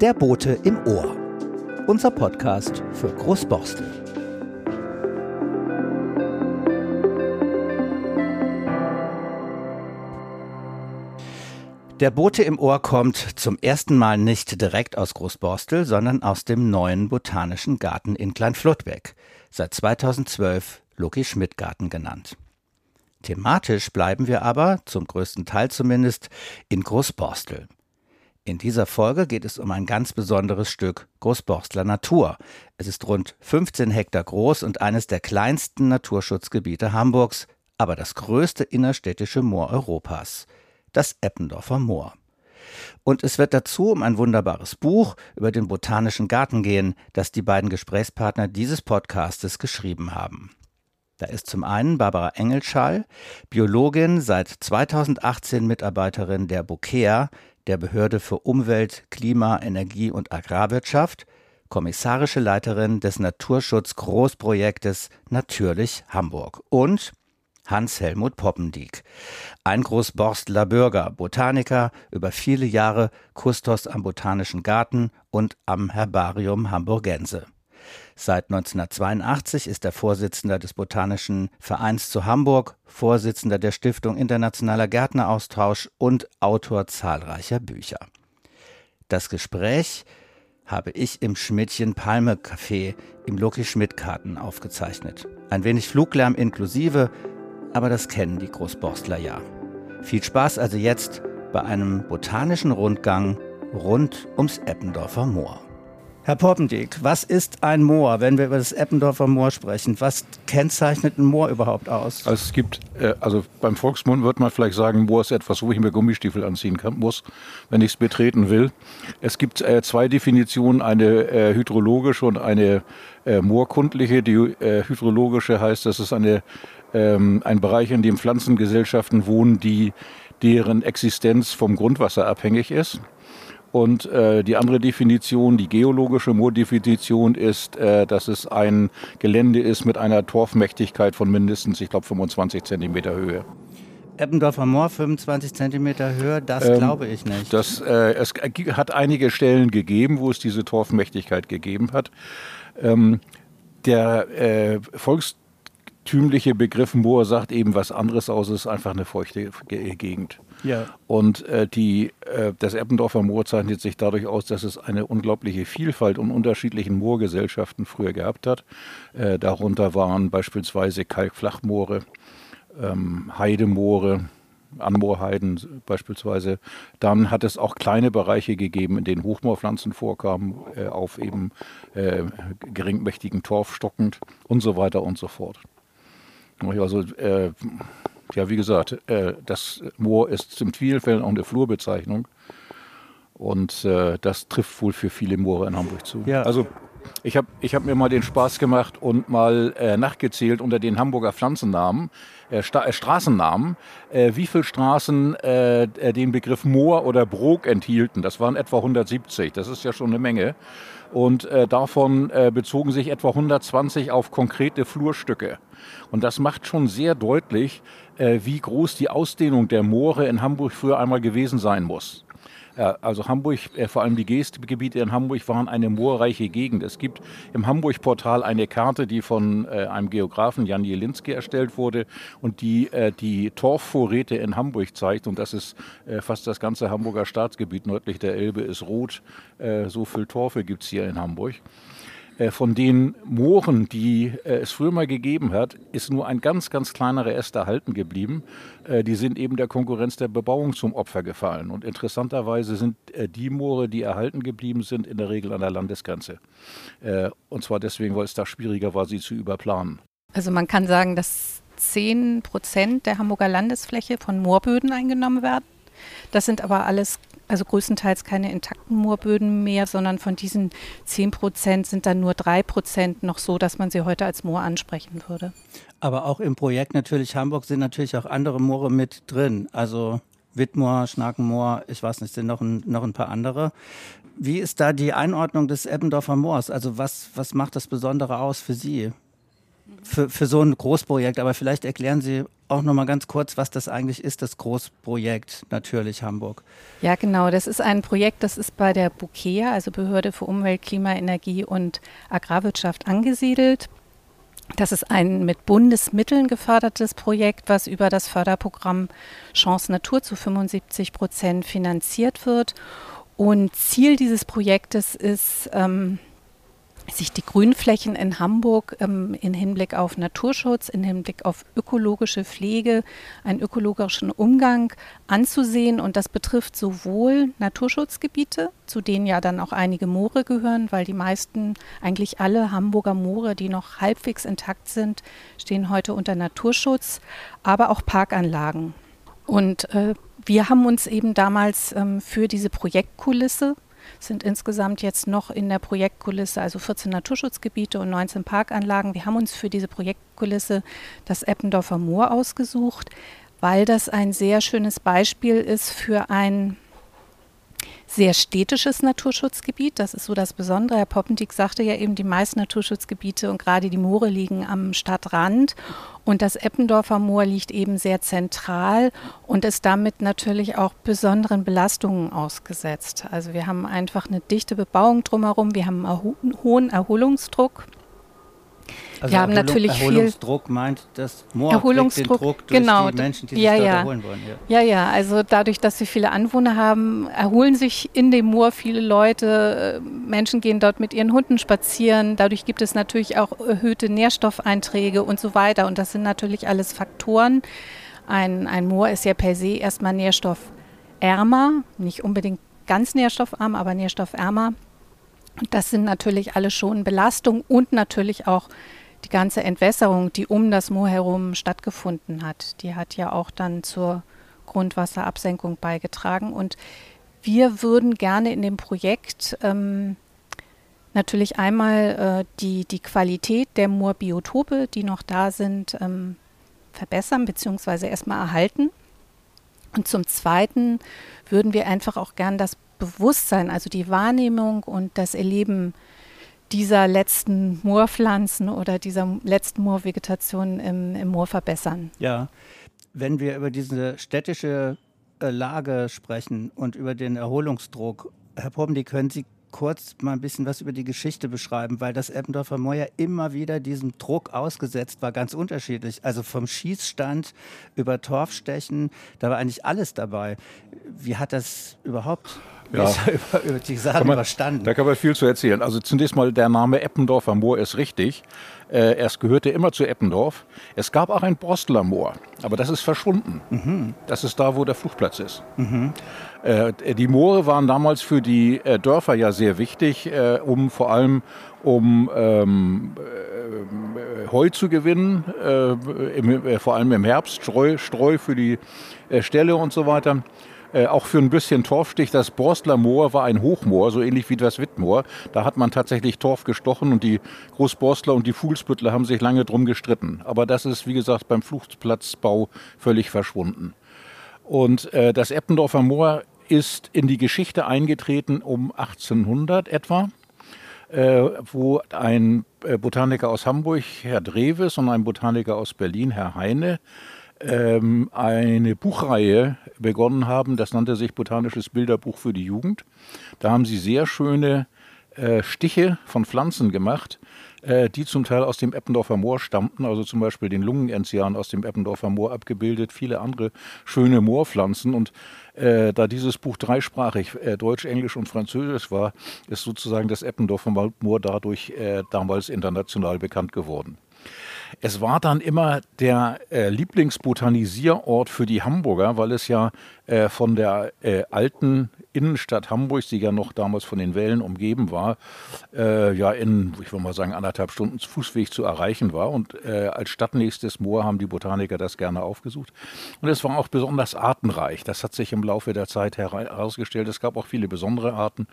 Der Bote im Ohr. Unser Podcast für Großborstel. Der Bote im Ohr kommt zum ersten Mal nicht direkt aus Großborstel, sondern aus dem neuen Botanischen Garten in Kleinflutbeck, seit 2012 Loki Schmidt Garten genannt. Thematisch bleiben wir aber, zum größten Teil zumindest, in Großborstel. In dieser Folge geht es um ein ganz besonderes Stück Großborstler Natur. Es ist rund 15 Hektar groß und eines der kleinsten Naturschutzgebiete Hamburgs, aber das größte innerstädtische Moor Europas das Eppendorfer Moor. Und es wird dazu um ein wunderbares Buch über den Botanischen Garten gehen, das die beiden Gesprächspartner dieses Podcastes geschrieben haben. Da ist zum einen Barbara Engelschall, Biologin, seit 2018 Mitarbeiterin der BOKEA, der Behörde für Umwelt, Klima, Energie und Agrarwirtschaft, kommissarische Leiterin des Naturschutz-Großprojektes Natürlich Hamburg und Hans-Helmut Poppendiek. Ein Großborstler Bürger, Botaniker, über viele Jahre Kustos am Botanischen Garten und am Herbarium Hamburgense. Seit 1982 ist er Vorsitzender des Botanischen Vereins zu Hamburg, Vorsitzender der Stiftung Internationaler Gärtneraustausch und Autor zahlreicher Bücher. Das Gespräch habe ich im Schmidtchen Palme Café im Loki Schmidt Garten aufgezeichnet. Ein wenig Fluglärm inklusive, aber das kennen die Großborstler ja. Viel Spaß also jetzt bei einem botanischen Rundgang rund ums Eppendorfer Moor. Herr Poppendick, was ist ein Moor, wenn wir über das Eppendorfer Moor sprechen? Was kennzeichnet ein Moor überhaupt aus? Also es gibt, äh, also beim Volksmund wird man vielleicht sagen, Moor ist etwas, wo ich mir Gummistiefel anziehen kann, muss, wenn ich es betreten will. Es gibt äh, zwei Definitionen, eine äh, hydrologische und eine moorkundliche. Die hydrologische heißt, das ist eine ähm, ein Bereich, in dem Pflanzengesellschaften wohnen, die deren Existenz vom Grundwasser abhängig ist. Und äh, die andere Definition, die geologische Moordefinition ist, äh, dass es ein Gelände ist mit einer Torfmächtigkeit von mindestens, ich glaube, 25 Zentimeter Höhe. Eppendorfer Moor 25 Zentimeter Höhe, das ähm, glaube ich nicht. Das, äh, es hat einige Stellen gegeben, wo es diese Torfmächtigkeit gegeben hat. Ähm, der äh, Volks tümliche Begriff Moor sagt eben was anderes aus, es ist einfach eine feuchte Gegend. Ja. Und äh, die, äh, das Eppendorfer Moor zeichnet sich dadurch aus, dass es eine unglaubliche Vielfalt und unterschiedlichen Moorgesellschaften früher gehabt hat. Äh, darunter waren beispielsweise Kalkflachmoore, ähm, Heidemoore, Anmoorheiden beispielsweise. Dann hat es auch kleine Bereiche gegeben, in denen Hochmoorpflanzen vorkamen, äh, auf eben äh, geringmächtigen Torf stockend und so weiter und so fort. Also, äh, ja, wie gesagt, äh, das Moor ist in vielen Fällen auch eine Flurbezeichnung. Und äh, das trifft wohl für viele Moore in Hamburg zu. Ja. Also ich habe ich hab mir mal den Spaß gemacht und mal äh, nachgezählt unter den Hamburger Pflanzennamen, äh, Sta äh, Straßennamen, äh, wie viele Straßen äh, äh, den Begriff Moor oder Brok enthielten. Das waren etwa 170, das ist ja schon eine Menge. Und davon bezogen sich etwa 120 auf konkrete Flurstücke. Und das macht schon sehr deutlich, äh, wie groß die Ausdehnung der Moore in Hamburg früher einmal gewesen sein muss. Ja, also Hamburg, äh, vor allem die Geestgebiete in Hamburg waren eine moorreiche Gegend. Es gibt im Hamburg-Portal eine Karte, die von äh, einem Geografen, Jan Jelinski, erstellt wurde und die äh, die Torfvorräte in Hamburg zeigt. Und das ist fast das ganze Hamburger Staatsgebiet nördlich der Elbe ist rot. So viel Torfe gibt es hier in Hamburg. Äh, von den Mooren, die äh, es früher mal gegeben hat, ist nur ein ganz, ganz kleiner Rest erhalten geblieben. Äh, die sind eben der Konkurrenz der Bebauung zum Opfer gefallen. Und interessanterweise sind die Moore, die erhalten geblieben sind, in der Regel an der Landesgrenze. Und zwar deswegen, weil es da schwieriger war, sie zu überplanen. Also man kann sagen, dass 10 Prozent der Hamburger Landesfläche von Moorböden eingenommen werden. Das sind aber alles also größtenteils keine intakten Moorböden mehr, sondern von diesen 10 Prozent sind dann nur 3 Prozent noch so, dass man sie heute als Moor ansprechen würde. Aber auch im Projekt natürlich Hamburg sind natürlich auch andere Moore mit drin. Also Wittmoor, Schnakenmoor, ich weiß nicht, sind noch ein, noch ein paar andere. Wie ist da die Einordnung des Eppendorfer Moors? Also was, was macht das Besondere aus für Sie? Für, für so ein Großprojekt. Aber vielleicht erklären Sie auch noch mal ganz kurz, was das eigentlich ist, das Großprojekt Natürlich Hamburg. Ja, genau. Das ist ein Projekt, das ist bei der BUKEA, also Behörde für Umwelt, Klima, Energie und Agrarwirtschaft, angesiedelt. Das ist ein mit Bundesmitteln gefördertes Projekt, was über das Förderprogramm Chance Natur zu 75 Prozent finanziert wird. Und Ziel dieses Projektes ist, ähm, sich die Grünflächen in Hamburg ähm, in Hinblick auf Naturschutz, in Hinblick auf ökologische Pflege, einen ökologischen Umgang anzusehen. Und das betrifft sowohl Naturschutzgebiete, zu denen ja dann auch einige Moore gehören, weil die meisten, eigentlich alle Hamburger Moore, die noch halbwegs intakt sind, stehen heute unter Naturschutz, aber auch Parkanlagen. Und äh, wir haben uns eben damals ähm, für diese Projektkulisse sind insgesamt jetzt noch in der Projektkulisse, also 14 Naturschutzgebiete und 19 Parkanlagen. Wir haben uns für diese Projektkulisse das Eppendorfer Moor ausgesucht, weil das ein sehr schönes Beispiel ist für ein sehr städtisches Naturschutzgebiet. Das ist so das Besondere. Herr Poppendick sagte ja eben, die meisten Naturschutzgebiete und gerade die Moore liegen am Stadtrand. Und das Eppendorfer Moor liegt eben sehr zentral und ist damit natürlich auch besonderen Belastungen ausgesetzt. Also wir haben einfach eine dichte Bebauung drumherum, wir haben einen hohen Erholungsdruck. Also wir haben Erholung, natürlich Erholungsdruck viel meint das Moor Erholungsdruck, den Druck durch genau, die Menschen, die ja, sich ja. erholen wollen. Ja. ja, ja, also dadurch, dass wir viele Anwohner haben, erholen sich in dem Moor viele Leute. Menschen gehen dort mit ihren Hunden spazieren. Dadurch gibt es natürlich auch erhöhte Nährstoffeinträge und so weiter. Und das sind natürlich alles Faktoren. Ein, ein Moor ist ja per se erstmal nährstoffärmer, nicht unbedingt ganz nährstoffarm, aber nährstoffärmer. Und das sind natürlich alle schon Belastungen und natürlich auch die ganze Entwässerung, die um das Moor herum stattgefunden hat. Die hat ja auch dann zur Grundwasserabsenkung beigetragen. Und wir würden gerne in dem Projekt ähm, natürlich einmal äh, die, die Qualität der Moorbiotope, die noch da sind, ähm, verbessern bzw. erstmal erhalten. Und zum Zweiten würden wir einfach auch gern das Bewusstsein, also die Wahrnehmung und das Erleben dieser letzten Moorpflanzen oder dieser letzten Moorvegetation im, im Moor verbessern. Ja, wenn wir über diese städtische äh, Lage sprechen und über den Erholungsdruck, Herr Pobben, können Sie kurz mal ein bisschen was über die Geschichte beschreiben, weil das Eppendorfer Moor ja immer wieder diesem Druck ausgesetzt war, ganz unterschiedlich. Also vom Schießstand über Torfstechen, da war eigentlich alles dabei. Wie hat das überhaupt ja. über, über die Sachen man, überstanden? Da kann man viel zu erzählen. Also zunächst mal, der Name Eppendorfer Moor ist richtig. Äh, es gehörte immer zu Eppendorf. Es gab auch ein Borstler Moor, aber das ist verschwunden. Mhm. Das ist da, wo der Flugplatz ist. Mhm. Äh, die Moore waren damals für die äh, Dörfer ja sehr wichtig, äh, um vor allem um ähm, äh, Heu zu gewinnen, äh, im, vor allem im Herbst, Streu, Streu für die Ställe und so weiter. Äh, auch für ein bisschen Torfstich. Das Borstler Moor war ein Hochmoor, so ähnlich wie das Wittmoor. Da hat man tatsächlich Torf gestochen und die Großborstler und die Fuhlsbüttler haben sich lange drum gestritten. Aber das ist, wie gesagt, beim Flugplatzbau völlig verschwunden. Und äh, das Eppendorfer Moor ist in die Geschichte eingetreten um 1800 etwa. Äh, wo ein äh, Botaniker aus Hamburg, Herr Dreves, und ein Botaniker aus Berlin, Herr Heine, ähm, eine Buchreihe begonnen haben. Das nannte sich Botanisches Bilderbuch für die Jugend. Da haben sie sehr schöne äh, Stiche von Pflanzen gemacht, äh, die zum Teil aus dem Eppendorfer Moor stammten, also zum Beispiel den Lungenenzian aus dem Eppendorfer Moor abgebildet, viele andere schöne Moorpflanzen. Und äh, da dieses Buch dreisprachig, äh, Deutsch, Englisch und Französisch war, ist sozusagen das Eppendorfer Moor dadurch äh, damals international bekannt geworden. Es war dann immer der äh, Lieblingsbotanisierort für die Hamburger, weil es ja äh, von der äh, alten Innenstadt Hamburgs, die ja noch damals von den Wellen umgeben war, äh, ja in, ich würde mal sagen, anderthalb Stunden Fußweg zu erreichen war. Und äh, als stadtnächstes Moor haben die Botaniker das gerne aufgesucht. Und es war auch besonders artenreich. Das hat sich im Laufe der Zeit herausgestellt. Es gab auch viele besondere Arten.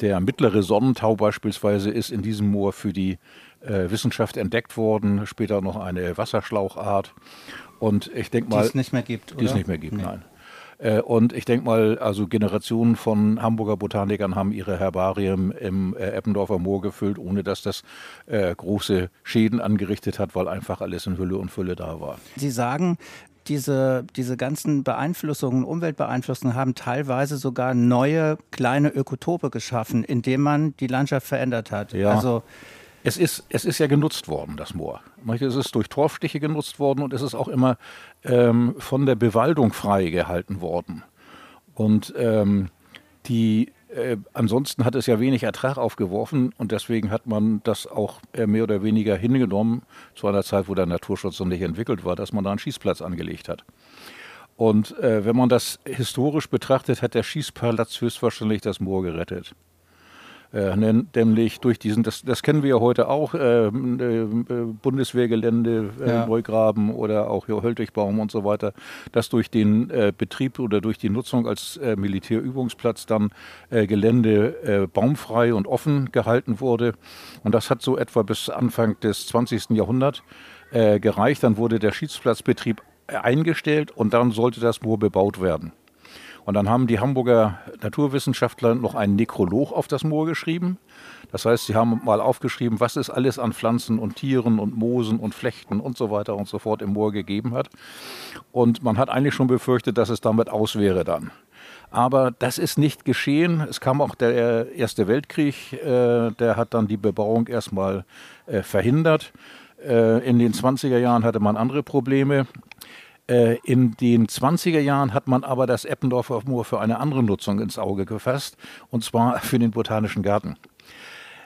Der mittlere Sonnentau beispielsweise ist in diesem Moor für die äh, Wissenschaft entdeckt worden, später noch eine Wasserschlauchart. Und ich denke mal. Die es nicht mehr gibt, oder? Die es nicht mehr gibt, nee. nein. Äh, und ich denke mal, also Generationen von Hamburger Botanikern haben ihre Herbarien im äh, Eppendorfer Moor gefüllt, ohne dass das äh, große Schäden angerichtet hat, weil einfach alles in Hülle und Fülle da war. Sie sagen, diese, diese ganzen Beeinflussungen, Umweltbeeinflussungen haben teilweise sogar neue kleine Ökotope geschaffen, indem man die Landschaft verändert hat. Ja. Also es ist, es ist ja genutzt worden, das Moor. Es ist durch Torfstiche genutzt worden und es ist auch immer ähm, von der Bewaldung freigehalten worden. Und ähm, die, äh, ansonsten hat es ja wenig Ertrag aufgeworfen und deswegen hat man das auch äh, mehr oder weniger hingenommen, zu einer Zeit, wo der Naturschutz noch nicht entwickelt war, dass man da einen Schießplatz angelegt hat. Und äh, wenn man das historisch betrachtet, hat der Schießplatz höchstwahrscheinlich das Moor gerettet. Äh, nämlich durch diesen, das, das kennen wir ja heute auch, äh, äh, Bundeswehrgelände, äh, ja. Neugraben oder auch hier Höltigbaum und so weiter, dass durch den äh, Betrieb oder durch die Nutzung als äh, Militärübungsplatz dann Gelände baumfrei und offen gehalten wurde. Und das hat so etwa bis Anfang des 20. Jahrhunderts gereicht. Dann wurde der Schießplatzbetrieb eingestellt und dann sollte das Moor bebaut werden. Und dann haben die Hamburger Naturwissenschaftler noch einen Nekrolog auf das Moor geschrieben. Das heißt, sie haben mal aufgeschrieben, was es alles an Pflanzen und Tieren und Moosen und Flechten und so weiter und so fort im Moor gegeben hat. Und man hat eigentlich schon befürchtet, dass es damit aus wäre dann. Aber das ist nicht geschehen. Es kam auch der Erste Weltkrieg, äh, der hat dann die Bebauung erstmal äh, verhindert. Äh, in den 20er Jahren hatte man andere Probleme. Äh, in den 20er Jahren hat man aber das Eppendorfer Moor für eine andere Nutzung ins Auge gefasst, und zwar für den Botanischen Garten.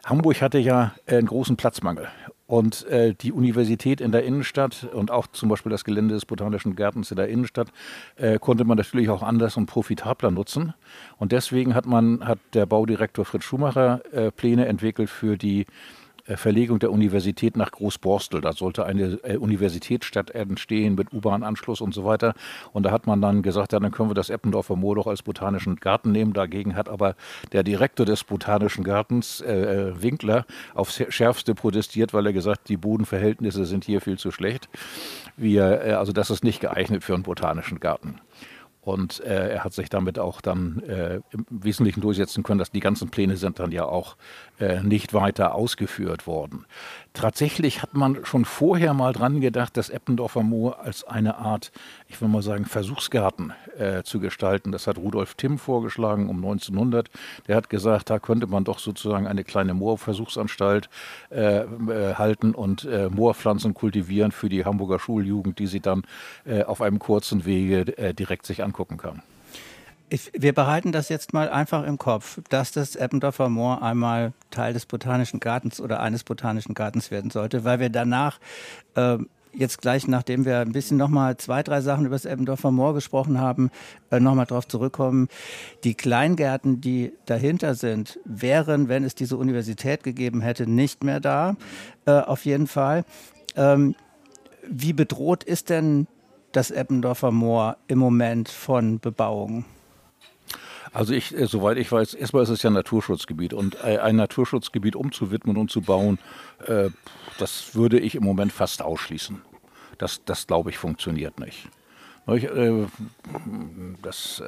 Hamburg hatte ja einen großen Platzmangel. Und äh, die Universität in der Innenstadt und auch zum Beispiel das Gelände des Botanischen Gartens in der Innenstadt äh, konnte man natürlich auch anders und profitabler nutzen. Und deswegen hat man, hat der Baudirektor Fritz Schumacher äh, Pläne entwickelt für die äh, Verlegung der Universität nach Großborstel. Da sollte eine äh, Universitätsstadt entstehen mit U-Bahn-Anschluss und so weiter. Und da hat man dann gesagt, ja, dann können wir das Eppendorfer Moor doch als botanischen Garten nehmen. Dagegen hat aber der Direktor des Botanischen Gartens, äh, äh Winkler, aufs Schärfste protestiert, weil er gesagt, die Bodenverhältnisse sind hier viel zu schlecht. Wir, äh, also das ist nicht geeignet für einen botanischen Garten. Und äh, er hat sich damit auch dann äh, im Wesentlichen durchsetzen können, dass die ganzen Pläne sind dann ja auch äh, nicht weiter ausgeführt worden. Tatsächlich hat man schon vorher mal dran gedacht, das Eppendorfer Moor als eine Art, ich will mal sagen, Versuchsgarten äh, zu gestalten. Das hat Rudolf Timm vorgeschlagen um 1900. Der hat gesagt, da könnte man doch sozusagen eine kleine Moorversuchsanstalt äh, äh, halten und Moorpflanzen kultivieren für die Hamburger Schuljugend, die sie dann auf einem kurzen Wege direkt sich angucken kann. Ich, wir behalten das jetzt mal einfach im Kopf, dass das Eppendorfer Moor einmal Teil des Botanischen Gartens oder eines Botanischen Gartens werden sollte, weil wir danach äh, jetzt gleich, nachdem wir ein bisschen nochmal zwei, drei Sachen über das Eppendorfer Moor gesprochen haben, äh, nochmal darauf zurückkommen. Die Kleingärten, die dahinter sind, wären, wenn es diese Universität gegeben hätte, nicht mehr da, äh, auf jeden Fall. Ähm, wie bedroht ist denn das Eppendorfer Moor im Moment von Bebauung? Also ich, äh, soweit ich weiß, erstmal ist es ja Naturschutzgebiet und äh, ein Naturschutzgebiet umzuwidmen und zu bauen, äh, das würde ich im Moment fast ausschließen. Das, das glaube ich, funktioniert nicht. Das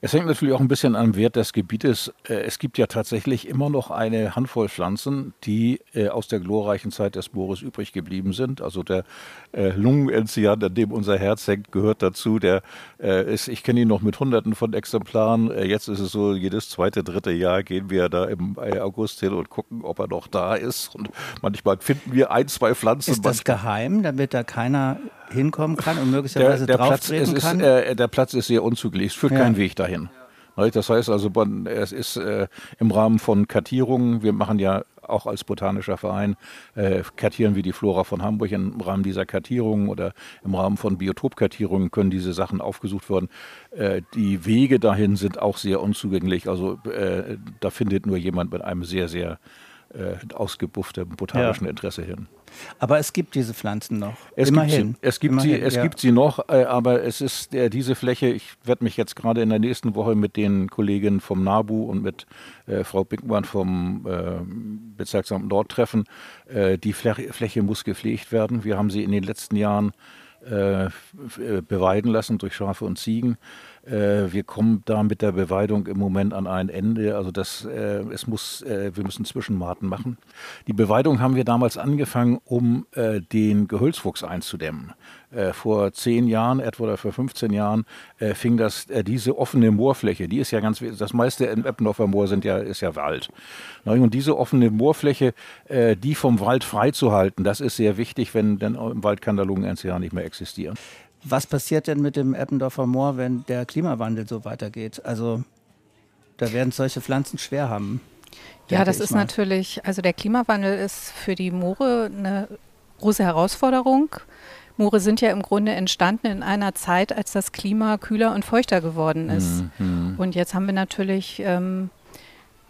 es hängt natürlich auch ein bisschen am Wert des Gebietes. Äh, es gibt ja tatsächlich immer noch eine Handvoll Pflanzen, die äh, aus der glorreichen Zeit des Moores übrig geblieben sind. Also der äh, Lungenenzian, an dem unser Herz hängt, gehört dazu. Der ist, ich kenne ihn noch mit Hunderten von Exemplaren. Jetzt ist es so, jedes zweite, dritte Jahr gehen wir da im August hin und gucken, ob er noch da ist. Und manchmal finden wir ein, zwei Pflanzen. Ist das geheim, damit da keiner hinkommen kann und möglicherweise der, der Platz, kann? Ist, äh, der Platz ist sehr unzugänglich, es führt ja. keinen Weg dahin. Das heißt also, es ist äh, im Rahmen von Kartierungen, wir machen ja auch als botanischer Verein, äh, kartieren wir die Flora von Hamburg. Im Rahmen dieser Kartierungen oder im Rahmen von Biotopkartierungen können diese Sachen aufgesucht werden. Äh, die Wege dahin sind auch sehr unzugänglich. Also da findet nur jemand mit einem sehr, sehr äh, ausgebufften botanischen ja. Interesse hin. Aber es gibt diese Pflanzen noch. Es Immerhin. Gibt sie, es gibt Immerhin, sie, es ja. gibt sie noch, äh, aber es ist äh, diese Fläche. Ich werde mich jetzt gerade in der nächsten Woche mit den Kollegen vom NABU und mit äh, Frau Bickmann vom äh, Bezirksamt Nord treffen. Äh, die Fläche, Fläche, muss gepflegt werden. Wir haben sie in den letzten Jahren äh, beweiden lassen durch Schafe und Ziegen. Äh, wir kommen da mit der Beweidung im Moment an ein Ende. Also das, äh, es muss, äh, wir müssen Zwischenmaten machen. Die Beweidung haben wir damals angefangen, um äh, den Gehölzwuchs einzudämmen. Äh, vor zehn Jahren, etwa oder vor 15 Jahren, fing das, diese offene Moorfläche, die ist ja ganz, das meiste im Eppendorfer Moor sind ja, ist ja Wald. Und diese offene Moorfläche, die vom Wald freizuhalten, das ist sehr wichtig, wenn denn im Wald kann der nicht mehr existieren. Was passiert denn mit dem Eppendorfer Moor, wenn der Klimawandel so weitergeht? Also da werden solche Pflanzen schwer haben. Ja, das ist mal. natürlich, also der Klimawandel ist für die Moore eine große Herausforderung. Moore sind ja im Grunde entstanden in einer Zeit, als das Klima kühler und feuchter geworden ist. Mhm. Und jetzt haben wir natürlich ähm,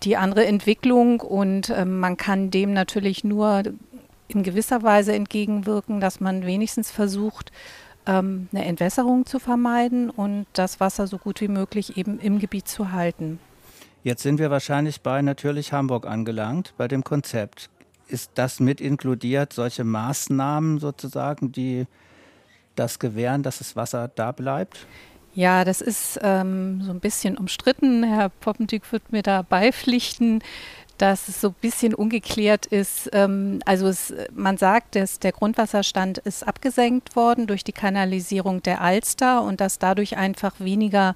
die andere Entwicklung und ähm, man kann dem natürlich nur in gewisser Weise entgegenwirken, dass man wenigstens versucht, ähm, eine Entwässerung zu vermeiden und das Wasser so gut wie möglich eben im Gebiet zu halten. Jetzt sind wir wahrscheinlich bei Natürlich Hamburg angelangt, bei dem Konzept. Ist das mit inkludiert, solche Maßnahmen sozusagen, die das gewähren, dass das Wasser da bleibt? Ja, das ist ähm, so ein bisschen umstritten. Herr Poppendick wird mir da beipflichten dass es so ein bisschen ungeklärt ist. Ähm, also es, man sagt, dass der Grundwasserstand ist abgesenkt worden durch die Kanalisierung der Alster und dass dadurch einfach weniger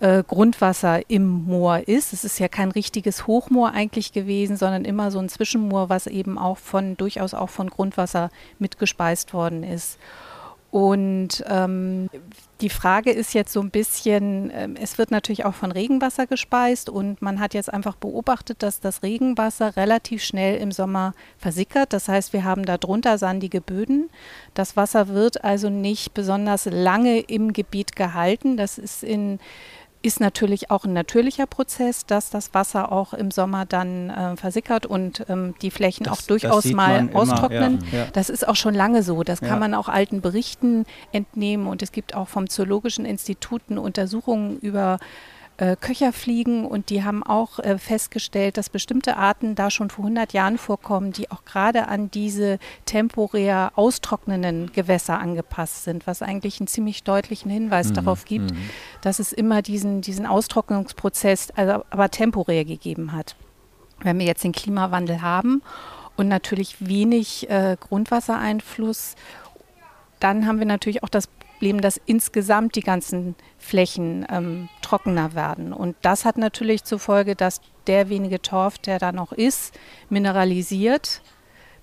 äh, Grundwasser im Moor ist. Es ist ja kein richtiges Hochmoor eigentlich gewesen, sondern immer so ein Zwischenmoor, was eben auch von durchaus auch von Grundwasser mitgespeist worden ist. Und ähm, die Frage ist jetzt so ein bisschen, äh, es wird natürlich auch von Regenwasser gespeist und man hat jetzt einfach beobachtet, dass das Regenwasser relativ schnell im Sommer versickert. Das heißt, wir haben da drunter sandige Böden. Das Wasser wird also nicht besonders lange im Gebiet gehalten. Das ist in ist natürlich auch ein natürlicher Prozess, dass das Wasser auch im Sommer dann äh, versickert und ähm, die Flächen das, auch durchaus mal austrocknen. Immer, ja, ja. Das ist auch schon lange so. Das ja. kann man auch alten Berichten entnehmen und es gibt auch vom Zoologischen Institut Untersuchungen über äh, Köcherfliegen und die haben auch äh, festgestellt, dass bestimmte Arten da schon vor 100 Jahren vorkommen, die auch gerade an diese temporär austrocknenden Gewässer angepasst sind, was eigentlich einen ziemlich deutlichen Hinweis mhm. darauf gibt, mhm. dass es immer diesen, diesen Austrocknungsprozess also, aber temporär gegeben hat. Wenn wir jetzt den Klimawandel haben und natürlich wenig äh, Grundwassereinfluss dann haben wir natürlich auch das Problem, dass insgesamt die ganzen Flächen ähm, trockener werden. Und das hat natürlich zur Folge, dass der wenige Torf, der da noch ist, mineralisiert,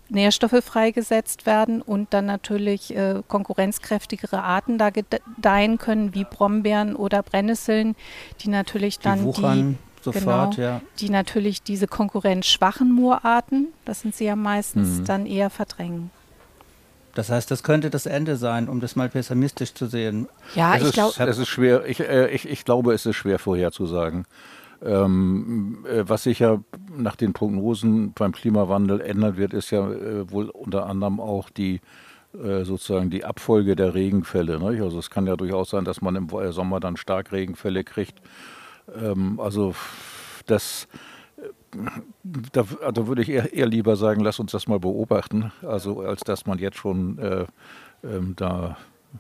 Nährstoffe freigesetzt werden und dann natürlich äh, konkurrenzkräftigere Arten da gedeihen können, wie Brombeeren oder Brennnesseln, die natürlich dann die, wuchern die sofort, genau, ja. die natürlich diese konkurrenzschwachen Moorarten, das sind sie ja meistens, mhm. dann eher verdrängen. Das heißt, das könnte das Ende sein, um das mal pessimistisch zu sehen. Ja, es ich glaube. Es ist schwer, ich, äh, ich, ich glaube, es ist schwer vorherzusagen. Ähm, äh, was sich ja nach den Prognosen beim Klimawandel ändern wird, ist ja äh, wohl unter anderem auch die äh, sozusagen die Abfolge der Regenfälle. Ne? Also es kann ja durchaus sein, dass man im Sommer dann stark Regenfälle kriegt. Ähm, also das da, da, würde ich eher, eher, lieber sagen, lass uns das mal beobachten, also als dass man jetzt schon äh, ähm, da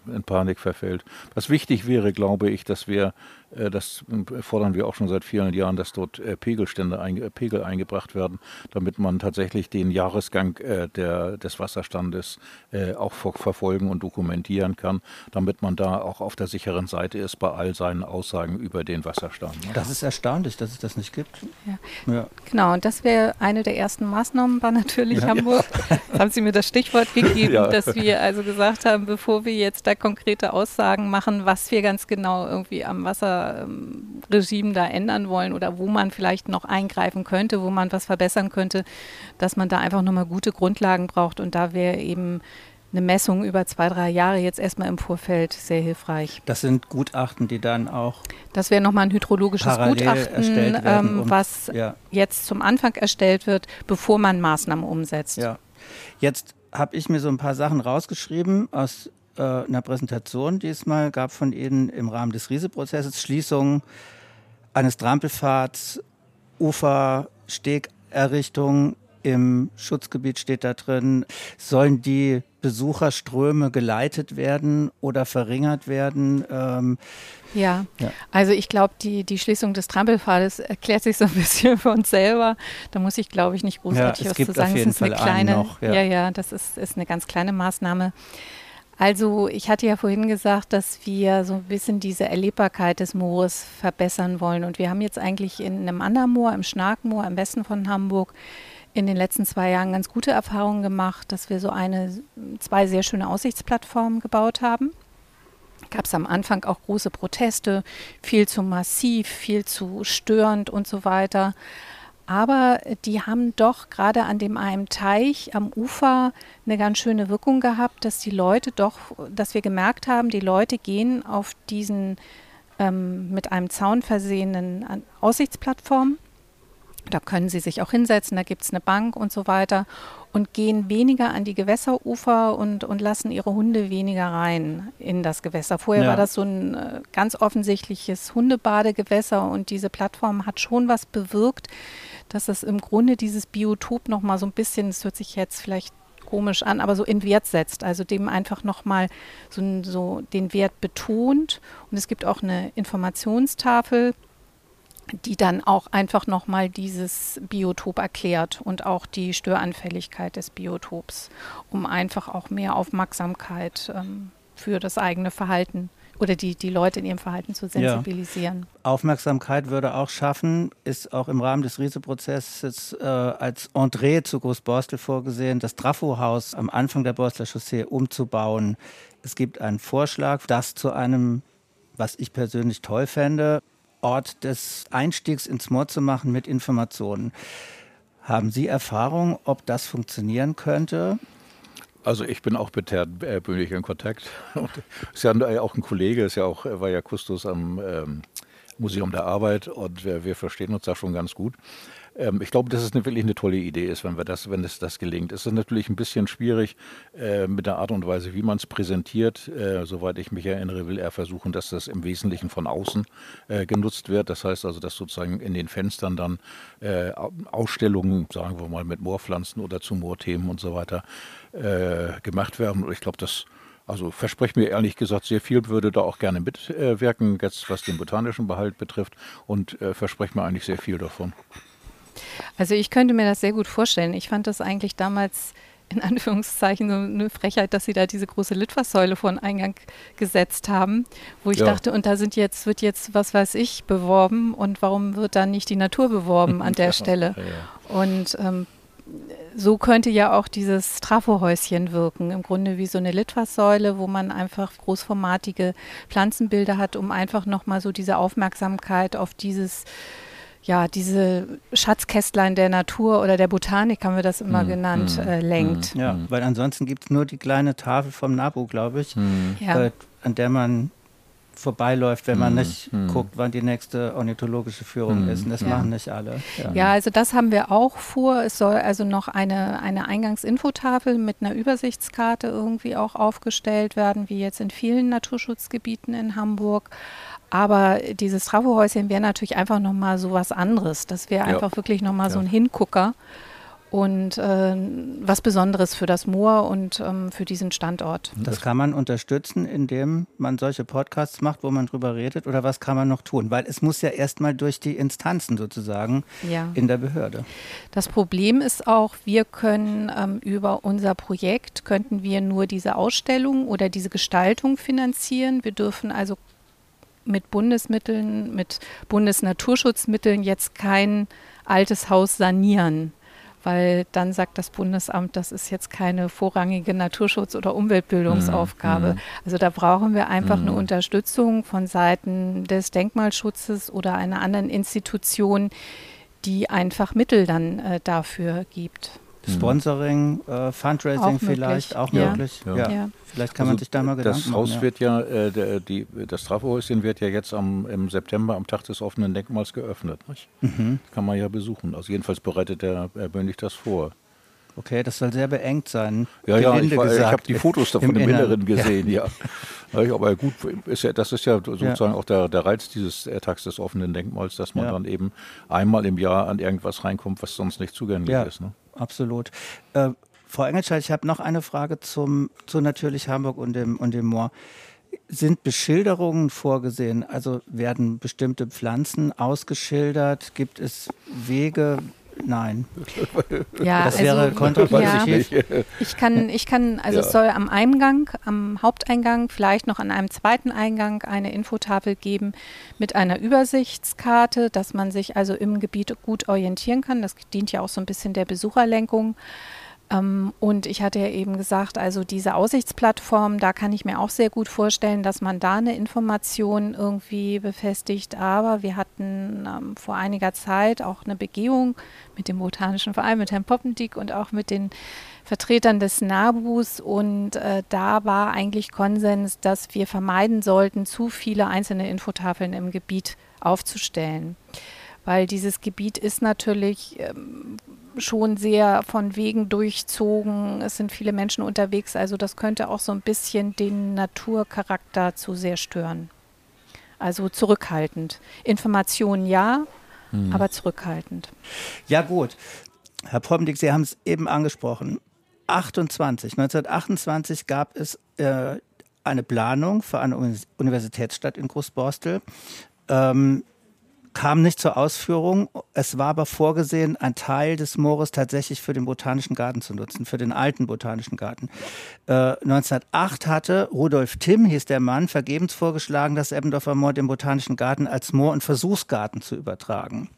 in Panik verfällt. Was wichtig wäre, glaube ich, dass wir das fordern wir auch schon seit vielen Jahren, dass dort äh, Pegelstände, äh, Pegel eingebracht werden, damit man tatsächlich den Jahresgang der, des Wasserstandes auch verfolgen und dokumentieren kann, damit man da auch auf der sicheren Seite ist bei all seinen Aussagen über den Wasserstand. Ne? Das ist erstaunlich, dass es das nicht gibt. Ja. Ja. Genau, und das wäre eine der ersten Maßnahmen war natürlich ja. Hamburg. Jetzt haben Sie mir das Stichwort gegeben, dass wir also gesagt haben, bevor wir jetzt da konkrete Aussagen machen, was wir ganz genau irgendwie am Wasser Regime da ändern wollen oder wo man vielleicht noch eingreifen könnte, wo man was verbessern könnte, dass man da einfach nochmal gute Grundlagen braucht. Und da wäre eben eine Messung über zwei, drei Jahre jetzt erstmal im Vorfeld sehr hilfreich. Das sind Gutachten, die dann auch. Das wäre nochmal ein hydrologisches Gutachten, ähm, was ja. jetzt zum Anfang erstellt wird, bevor man Maßnahmen umsetzt. Ja. Jetzt habe ich mir so ein paar Sachen rausgeschrieben aus äh, einer Präsentation diesmal gab von Ihnen im Rahmen des Rieseprozesses Schließung eines Trampelfahrts, Ufer, Stegerrichtung im Schutzgebiet steht da drin. Sollen die Besucherströme geleitet werden oder verringert werden? Ähm, ja. ja. also ich glaube, die, die Schließung des Trampelpfades erklärt sich so ein bisschen für uns selber. Da muss ich, glaube ich, nicht großartig ja, was zu sagen. Auf jeden ist eine kleine, noch, ja. ja, ja, das ist, ist eine ganz kleine Maßnahme. Also ich hatte ja vorhin gesagt, dass wir so ein bisschen diese Erlebbarkeit des Moores verbessern wollen. Und wir haben jetzt eigentlich in einem anderen Moor, im Schnarkmoor im Westen von Hamburg, in den letzten zwei Jahren ganz gute Erfahrungen gemacht, dass wir so eine, zwei sehr schöne Aussichtsplattformen gebaut haben. Gab es am Anfang auch große Proteste, viel zu massiv, viel zu störend und so weiter. Aber die haben doch gerade an dem einen Teich am Ufer eine ganz schöne Wirkung gehabt, dass die Leute doch, dass wir gemerkt haben, die Leute gehen auf diesen ähm, mit einem Zaun versehenen Aussichtsplattformen. Da können sie sich auch hinsetzen, da gibt es eine Bank und so weiter und gehen weniger an die Gewässerufer und, und lassen ihre Hunde weniger rein in das Gewässer. Vorher ja. war das so ein äh, ganz offensichtliches Hundebadegewässer und diese Plattform hat schon was bewirkt, dass es im Grunde dieses Biotop nochmal so ein bisschen, das hört sich jetzt vielleicht komisch an, aber so in Wert setzt, also dem einfach nochmal so, so den Wert betont. Und es gibt auch eine Informationstafel, die dann auch einfach nochmal dieses Biotop erklärt und auch die Störanfälligkeit des Biotops, um einfach auch mehr Aufmerksamkeit ähm, für das eigene Verhalten oder die, die Leute in ihrem Verhalten zu sensibilisieren. Ja. Aufmerksamkeit würde auch schaffen, ist auch im Rahmen des Rieseprozesses äh, als Entree zu Großborstel vorgesehen, das Trafohaus am Anfang der Borstler Chaussee umzubauen. Es gibt einen Vorschlag, das zu einem, was ich persönlich toll fände, Ort des Einstiegs ins Moor zu machen mit Informationen. Haben Sie Erfahrung, ob das funktionieren könnte? Also ich bin auch mit Herrn äh, Bönig in Kontakt. ist ja auch ein Kollege, ist ja auch, war ja Kustos am ähm, Museum der Arbeit und wir, wir verstehen uns da schon ganz gut. Ähm, ich glaube, dass es eine, wirklich eine tolle Idee ist, wenn wir das, wenn es das gelingt. Es ist natürlich ein bisschen schwierig äh, mit der Art und Weise, wie man es präsentiert. Äh, soweit ich mich erinnere, will er versuchen, dass das im Wesentlichen von außen äh, genutzt wird. Das heißt also, dass sozusagen in den Fenstern dann äh, Ausstellungen, sagen wir mal, mit Moorpflanzen oder zu Moorthemen und so weiter äh, gemacht werden. Und ich glaube, das also verspreche mir ehrlich gesagt sehr viel, würde da auch gerne mitwirken, jetzt was den botanischen Behalt betrifft und äh, verspreche mir eigentlich sehr viel davon. Also ich könnte mir das sehr gut vorstellen. Ich fand das eigentlich damals in Anführungszeichen so eine Frechheit, dass sie da diese große Litfaßsäule vor den Eingang gesetzt haben, wo ich ja. dachte, und da sind jetzt, wird jetzt, was weiß ich, beworben und warum wird dann nicht die Natur beworben an der ja, Stelle? Ja, und ähm, so könnte ja auch dieses Trafohäuschen wirken, im Grunde wie so eine Litfaßsäule, wo man einfach großformatige Pflanzenbilder hat, um einfach nochmal so diese Aufmerksamkeit auf dieses ja, diese Schatzkästlein der Natur oder der Botanik, haben wir das immer mhm. genannt, mhm. äh, lenkt. Ja, mhm. weil ansonsten gibt es nur die kleine Tafel vom NABU, glaube ich, mhm. ja. äh, an der man vorbeiläuft, wenn man nicht guckt, wann die nächste ornithologische Führung ist. Und das ja. machen nicht alle. Ja. ja. also das haben wir auch vor. Es soll also noch eine, eine Eingangsinfotafel mit einer Übersichtskarte irgendwie auch aufgestellt werden, wie jetzt in vielen Naturschutzgebieten in Hamburg. Aber dieses Trafohäuschen wäre natürlich einfach nochmal so was anderes. Das wäre ja. einfach wirklich nochmal ja. so ein Hingucker und äh, was Besonderes für das Moor und ähm, für diesen Standort. Das kann man unterstützen, indem man solche Podcasts macht, wo man drüber redet oder was kann man noch tun? Weil es muss ja erstmal durch die Instanzen sozusagen ja. in der Behörde. Das Problem ist auch, wir können ähm, über unser Projekt, könnten wir nur diese Ausstellung oder diese Gestaltung finanzieren. Wir dürfen also mit Bundesmitteln, mit Bundesnaturschutzmitteln jetzt kein altes Haus sanieren, weil dann sagt das Bundesamt, das ist jetzt keine vorrangige Naturschutz- oder Umweltbildungsaufgabe. Mhm. Also da brauchen wir einfach mhm. eine Unterstützung von Seiten des Denkmalschutzes oder einer anderen Institution, die einfach Mittel dann äh, dafür gibt. Mhm. Sponsoring, äh, Fundraising auch vielleicht auch ja. möglich. Ja. ja. Vielleicht kann also man sich da mal Gedanken Das Haus machen, wird ja, äh, der, die, das Trafohäuschen wird ja jetzt am, im September am Tag des offenen Denkmals geöffnet. Mhm. Kann man ja besuchen. Also jedenfalls bereitet der Herr Bönig das vor. Okay, das soll sehr beengt sein. Ja, ja, ich, ich habe die Fotos davon im, im Inneren gesehen, ja. ja. Aber gut, ist ja, das ist ja sozusagen ja. auch der, der Reiz dieses Tags des offenen Denkmals, dass man ja. dann eben einmal im Jahr an irgendwas reinkommt, was sonst nicht zugänglich ist. Ne? Absolut. Äh, Frau Engelscheid, ich habe noch eine Frage zum, zu natürlich Hamburg und dem, und dem Moor. Sind Beschilderungen vorgesehen? Also werden bestimmte Pflanzen ausgeschildert? Gibt es Wege? Nein. Ja, das also, wäre kontraproduktiv. Ja, ich kann, ich kann, also Ja. es soll am Eingang, am Haupteingang, vielleicht noch an einem zweiten Eingang eine Infotafel geben mit einer Übersichtskarte, dass man sich also im Gebiet gut orientieren kann. Das dient ja auch so ein bisschen der Besucherlenkung. Ähm, und ich hatte ja eben gesagt, also diese Aussichtsplattform, da kann ich mir auch sehr gut vorstellen, dass man da eine Information irgendwie befestigt. Aber wir hatten ähm, vor einiger Zeit auch eine Begehung mit dem Botanischen Verein, mit Herrn Poppendick und auch mit den Vertretern des NABUs. Und äh, da war eigentlich Konsens, dass wir vermeiden sollten, zu viele einzelne Infotafeln im Gebiet aufzustellen. Weil dieses Gebiet ist natürlich ähm, schon sehr von Wegen durchzogen. Es sind viele Menschen unterwegs, also das könnte auch so ein bisschen den Naturcharakter zu sehr stören. Also zurückhaltend. Informationen ja, aber zurückhaltend. Ja, gut. Herr Pomdick, Sie haben es eben angesprochen. 28, 1928 gab es äh, eine Planung für eine Uni- Universitätsstadt in Großborstel. Ähm, kam nicht zur Ausführung. Es war aber vorgesehen, einen Teil des Moores tatsächlich für den Botanischen Garten zu nutzen, für den alten Botanischen Garten. Äh, 1908 hatte Rudolf Timm, hieß der Mann, vergebens vorgeschlagen, das Eppendorfer Moor dem Botanischen Garten als Moor- und Versuchsgarten zu übertragen.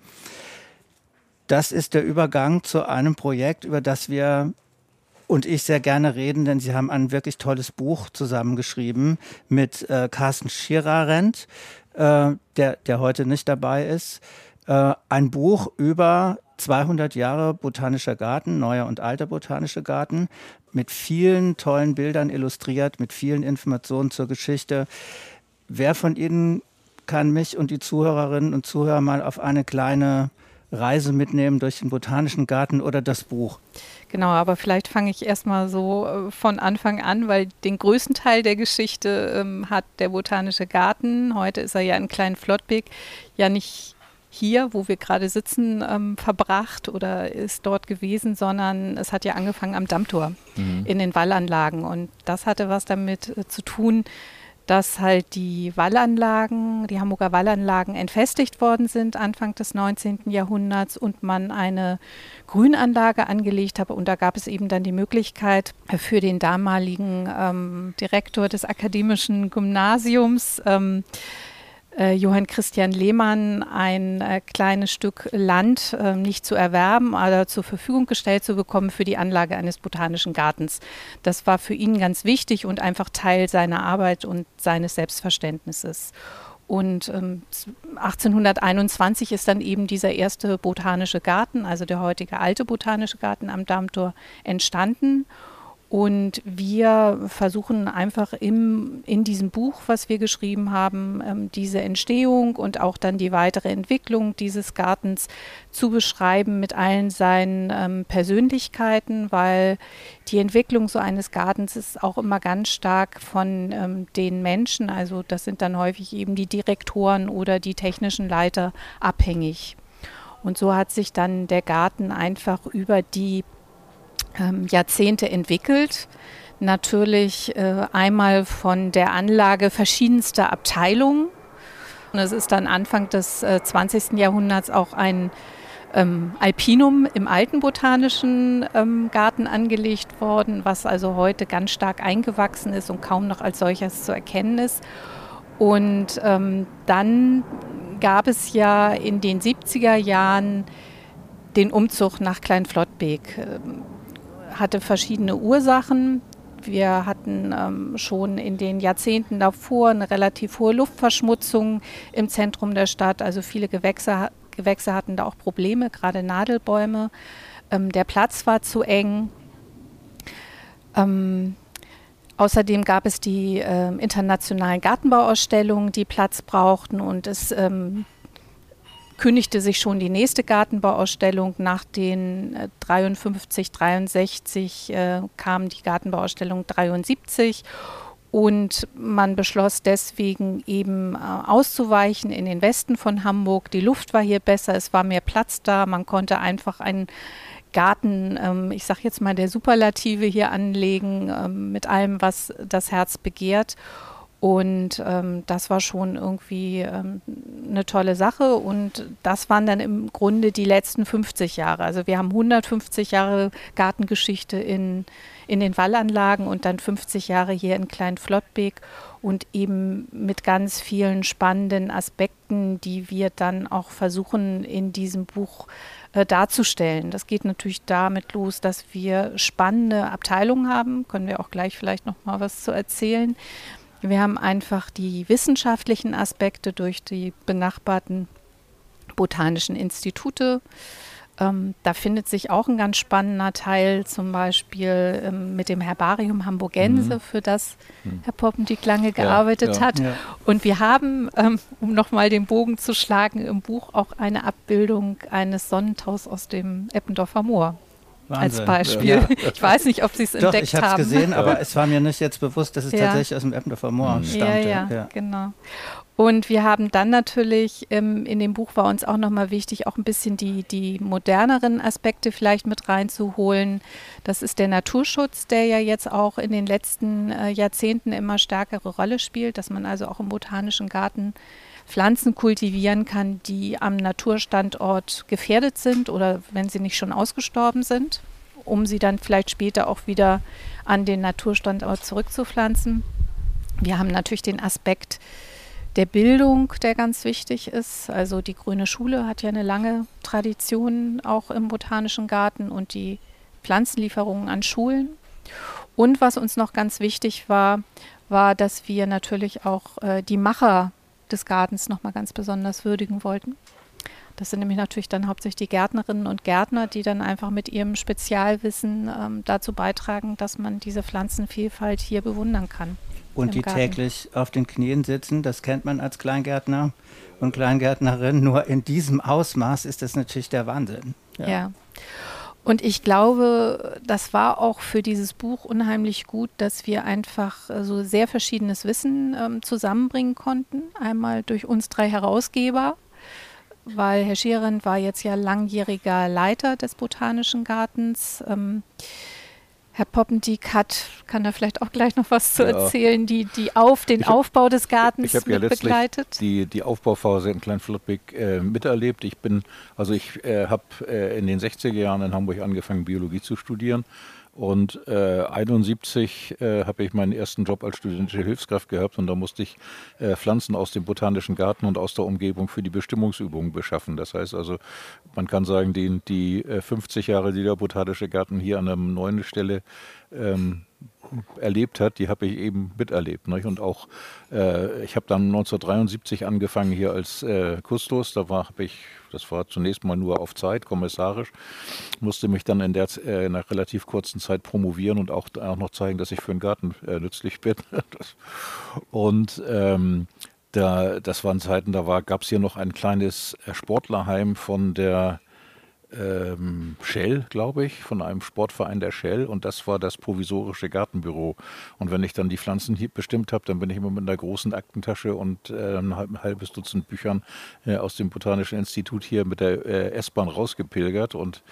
Das ist der Übergang zu einem Projekt, über das wir und ich sehr gerne reden, denn Sie haben ein wirklich tolles Buch zusammengeschrieben mit äh, Carsten Schirarent, äh, der, der heute nicht dabei ist. Äh, ein Buch über 200 Jahre botanischer Garten, neuer und alter botanischer Garten, mit vielen tollen Bildern illustriert, mit vielen Informationen zur Geschichte. Wer von Ihnen kann mich und die Zuhörerinnen und Zuhörer mal auf eine kleine Reise mitnehmen durch den botanischen Garten oder das Buch? Genau, aber vielleicht fange ich erstmal so äh, von Anfang an, weil den größten Teil der Geschichte ähm, hat der Botanische Garten, heute ist er ja in Klein-Flottbek, ja nicht hier, wo wir gerade sitzen, ähm, verbracht oder ist dort gewesen, sondern es hat ja angefangen am Dammtor in den Wallanlagen. Und das hatte was damit äh, zu tun, dass halt die Wallanlagen, die Hamburger Wallanlagen entfestigt worden sind Anfang des 19. Jahrhunderts und man eine Grünanlage angelegt habe. Und da gab es eben dann die Möglichkeit für den damaligen ähm, Direktor des akademischen Gymnasiums, ähm, äh, Johann Christian Lehmann ein äh, kleines Stück Land äh, nicht zu erwerben, aber zur Verfügung gestellt zu bekommen für die Anlage eines botanischen Gartens. Das war für ihn ganz wichtig und einfach Teil seiner Arbeit und seines Selbstverständnisses. Und ähm, 1821 ist dann eben dieser erste botanische Garten, also der heutige alte botanische Garten am Dammtor, entstanden. Und wir versuchen einfach im, in diesem Buch, was wir geschrieben haben, ähm, diese Entstehung und auch dann die weitere Entwicklung dieses Gartens zu beschreiben mit allen seinen ähm, Persönlichkeiten, weil die Entwicklung so eines Gartens ist auch immer ganz stark von ähm, den Menschen, also das sind dann häufig eben die Direktoren oder die technischen Leiter abhängig. Und so hat sich dann der Garten einfach über die ähm, Jahrzehnte entwickelt. Natürlich äh, einmal von der Anlage verschiedenster Abteilungen. Und es ist dann Anfang des äh, 20. Jahrhunderts auch ein ähm, Alpinum im alten botanischen ähm, Garten angelegt worden, was also heute ganz stark eingewachsen ist und kaum noch als solches zu erkennen ist. Und ähm, dann gab es ja in den 70er Jahren den Umzug nach Kleinflottbek. Hatte verschiedene Ursachen. Wir hatten ähm, schon in den Jahrzehnten davor eine relativ hohe Luftverschmutzung im Zentrum der Stadt. Also viele Gewächse, Gewächse hatten da auch Probleme, gerade Nadelbäume. Ähm, der Platz war zu eng. Ähm, außerdem gab es die ähm, internationalen Gartenbauausstellungen, die Platz brauchten und es ähm, kündigte sich schon die nächste Gartenbauausstellung. Nach den äh, 53, 63 äh, kam die Gartenbauausstellung 73 und man beschloss deswegen eben äh, auszuweichen in den Westen von Hamburg. Die Luft war hier besser, es war mehr Platz da, man konnte einfach ein Garten, ähm, ich sage jetzt mal der Superlative hier anlegen, ähm, mit allem, was das Herz begehrt. Und ähm, das war schon irgendwie ähm, eine tolle Sache. Und das waren dann im Grunde die letzten 50 Jahre. Also wir haben 150 Jahre Gartengeschichte in, in den Wallanlagen und dann 50 Jahre hier in Kleinflottbek und eben mit ganz vielen spannenden Aspekten, die wir dann auch versuchen in diesem Buch äh, darzustellen. Das geht natürlich damit los, dass wir spannende Abteilungen haben. Können wir auch gleich vielleicht noch mal was zu erzählen wir haben einfach die wissenschaftlichen Aspekte durch die benachbarten botanischen Institute. Ähm, da findet sich auch ein ganz spannender Teil, zum Beispiel ähm, mit dem Herbarium Hamburgense, mhm. für das mhm. Herr Poppendiek lange gearbeitet ja, ja. hat. Ja. Und wir haben, ähm, um nochmal den Bogen zu schlagen, im Buch auch eine Abbildung eines Sonnentaus aus dem Eppendorfer Moor. Wahnsinn. als Beispiel. Ja. Ich weiß nicht, ob Sie es entdeckt haben. Ich habe es gesehen, aber es war mir nicht jetzt bewusst, dass es tatsächlich aus dem Eppendorfer Moor mhm. stammte. Ja, ja, genau. Und wir haben dann natürlich ähm, in dem Buch war uns auch nochmal wichtig, auch ein bisschen die, die moderneren Aspekte vielleicht mit reinzuholen. Das ist der Naturschutz, der ja jetzt auch in den letzten äh, Jahrzehnten immer stärkere Rolle spielt, dass man also auch im botanischen Garten Pflanzen kultivieren kann, die am Naturstandort gefährdet sind oder wenn sie nicht schon ausgestorben sind, um sie dann vielleicht später auch wieder an den Naturstandort zurückzupflanzen. Wir haben natürlich den Aspekt der Bildung, der ganz wichtig ist. Also die Grüne Schule hat ja eine lange Tradition auch im Botanischen Garten und die Pflanzenlieferungen an Schulen. Und was uns noch ganz wichtig war, war, dass wir natürlich auch äh, die Macher des Gartens nochmal ganz besonders würdigen wollten. Das sind nämlich natürlich dann hauptsächlich die Gärtnerinnen und Gärtner, die dann einfach mit ihrem Spezialwissen ähm, dazu beitragen, dass man diese Pflanzenvielfalt hier bewundern kann. Und die Garten. täglich auf den Knien sitzen, das kennt man als Kleingärtner und Kleingärtnerin. Nur in diesem Ausmaß ist das natürlich der Wahnsinn. ja. ja. Und ich glaube, das war auch für dieses Buch unheimlich gut, dass wir einfach äh, so sehr verschiedenes Wissen ähm, zusammenbringen konnten. Einmal durch uns drei Herausgeber, weil Herr Scheeren war jetzt ja langjähriger Leiter des Botanischen Gartens. Ähm, Herr Poppendieck hat, kann da vielleicht auch gleich noch was zu ja. erzählen, die, die auf den hab, Aufbau des Gartens ich, ich ja begleitet. Die, die Aufbauphase in Kleinflottbeck äh, miterlebt. Ich bin, also ich äh, habe äh, in den 60er Jahren in Hamburg angefangen, Biologie zu studieren und äh, 71 äh, habe ich meinen ersten Job als studentische Hilfskraft gehabt und da musste ich äh, Pflanzen aus dem Botanischen Garten und aus der Umgebung für die Bestimmungsübungen beschaffen. Das heißt also, man kann sagen, die, die 50 äh, Jahre, die der Botanische Garten hier an der neuen Stelle ähm, erlebt hat, die habe ich eben miterlebt. Nicht? Und auch, äh, ich habe dann 1973 angefangen hier als äh, Kustos. Da war ich, das war zunächst mal nur auf Zeit, kommissarisch, musste mich dann in der äh, in einer relativ kurzen Zeit promovieren und auch, auch noch zeigen, dass ich für den Garten äh, nützlich bin. und ähm, da, das waren Zeiten, da gab es hier noch ein kleines äh, Sportlerheim von der ähm, Shell, glaube ich, von einem Sportverein der Shell und das war das provisorische Gartenbüro. Und wenn ich dann die Pflanzen hier bestimmt habe, dann bin ich immer mit einer großen Aktentasche und äh, ein halbes Dutzend Büchern äh, aus dem Botanischen Institut hier mit der äh, S-Bahn rausgepilgert und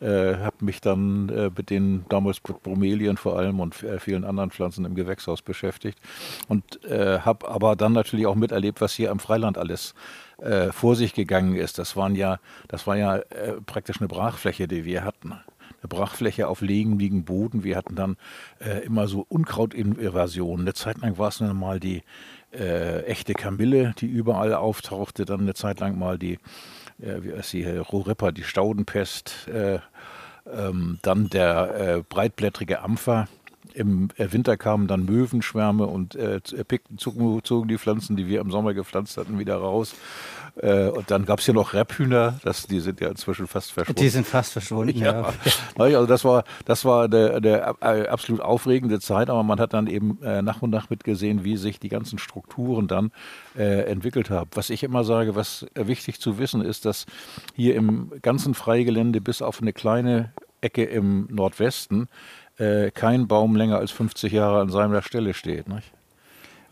äh, habe mich dann äh, mit den damals Bromelien vor allem und äh, vielen anderen Pflanzen im Gewächshaus beschäftigt und habe aber dann natürlich auch miterlebt, was hier am Freiland alles äh, vor sich gegangen ist. Das waren ja, das war ja äh, praktisch eine Brachfläche, die wir hatten. Eine Brachfläche auf legendem Boden. Wir hatten dann äh, immer so Unkrautinvasionen. Eine Zeit lang war es dann mal die äh, echte Kamille, die überall auftauchte. Dann eine Zeit lang mal die, äh, wie heißt sie, Rohripper, die Staudenpest. Äh, ähm, dann der breitblättrige Ampfer im Winter kamen dann Möwenschwärme und äh, pickten, zogen die Pflanzen, die wir im Sommer gepflanzt hatten, wieder raus. Äh, und dann gab es hier noch Rebhühner, das, die sind ja inzwischen fast verschwunden. Die sind fast verschwunden, ja. ja. Also das war, das war eine, eine äh, absolut aufregende Zeit, aber man hat dann eben äh, nach und nach mitgesehen, wie sich die ganzen Strukturen dann äh, entwickelt haben. Was ich immer sage, was wichtig zu wissen ist, dass hier im ganzen Freigelände bis auf eine kleine Ecke im Nordwesten äh, kein Baum länger als 50 Jahre an seiner Stelle steht. Nicht?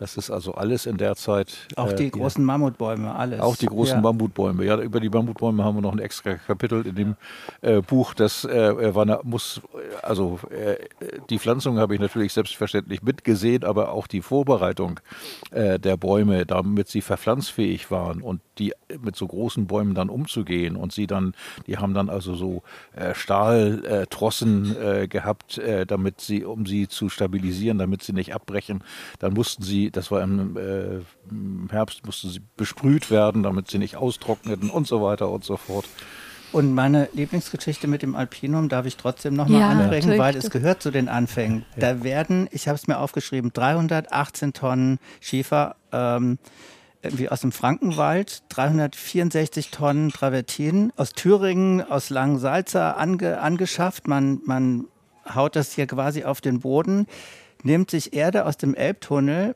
Das ist also alles in der Zeit. Auch die äh, großen Mammutbäume, alles. Auch die großen ja. Mammutbäume. Ja, über die Mammutbäume haben wir noch ein extra Kapitel in dem äh, Buch. Das äh, war, muss, also äh, die Pflanzung habe ich natürlich selbstverständlich mitgesehen, aber auch die Vorbereitung äh, der Bäume, damit sie verpflanzfähig waren und die mit so großen Bäumen dann umzugehen und sie dann, die haben dann also so äh, Stahltrossen gehabt, damit sie, um sie zu stabilisieren, damit sie nicht abbrechen. Dann mussten sie das war im, äh, im Herbst, musste sie besprüht werden, damit sie nicht austrockneten und so weiter und so fort. Und meine Lieblingsgeschichte mit dem Alpinum darf ich trotzdem nochmal ja, anbringen, weil es gehört zu den Anfängen. Da werden, ich habe es mir aufgeschrieben, 318 Tonnen Schiefer ähm, irgendwie aus dem Frankenwald, 364 Tonnen Travertin aus Thüringen, aus Langensalza ange, angeschafft. Man, man haut das hier quasi auf den Boden nimmt sich Erde aus dem Elbtunnel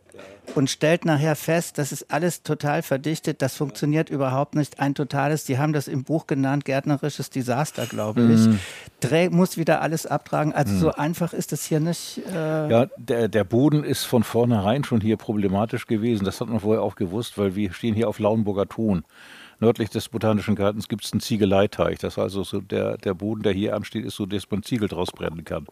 und stellt nachher fest, das ist alles total verdichtet, das funktioniert überhaupt nicht. Ein totales, die haben das im Buch genannt, gärtnerisches Desaster, glaube ich. Mhm. Dreh, muss wieder alles abtragen. Also mhm. so einfach ist das hier nicht. Äh ja, der, der Boden ist von vornherein schon hier problematisch gewesen. Das hat man vorher auch gewusst, weil wir stehen hier auf Lauenburger Ton nördlich des Botanischen Gartens gibt es einen Ziegeleiteich. Das ist also so der, der Boden, der hier ansteht, ist so, dass man Ziegel draus brennen kann.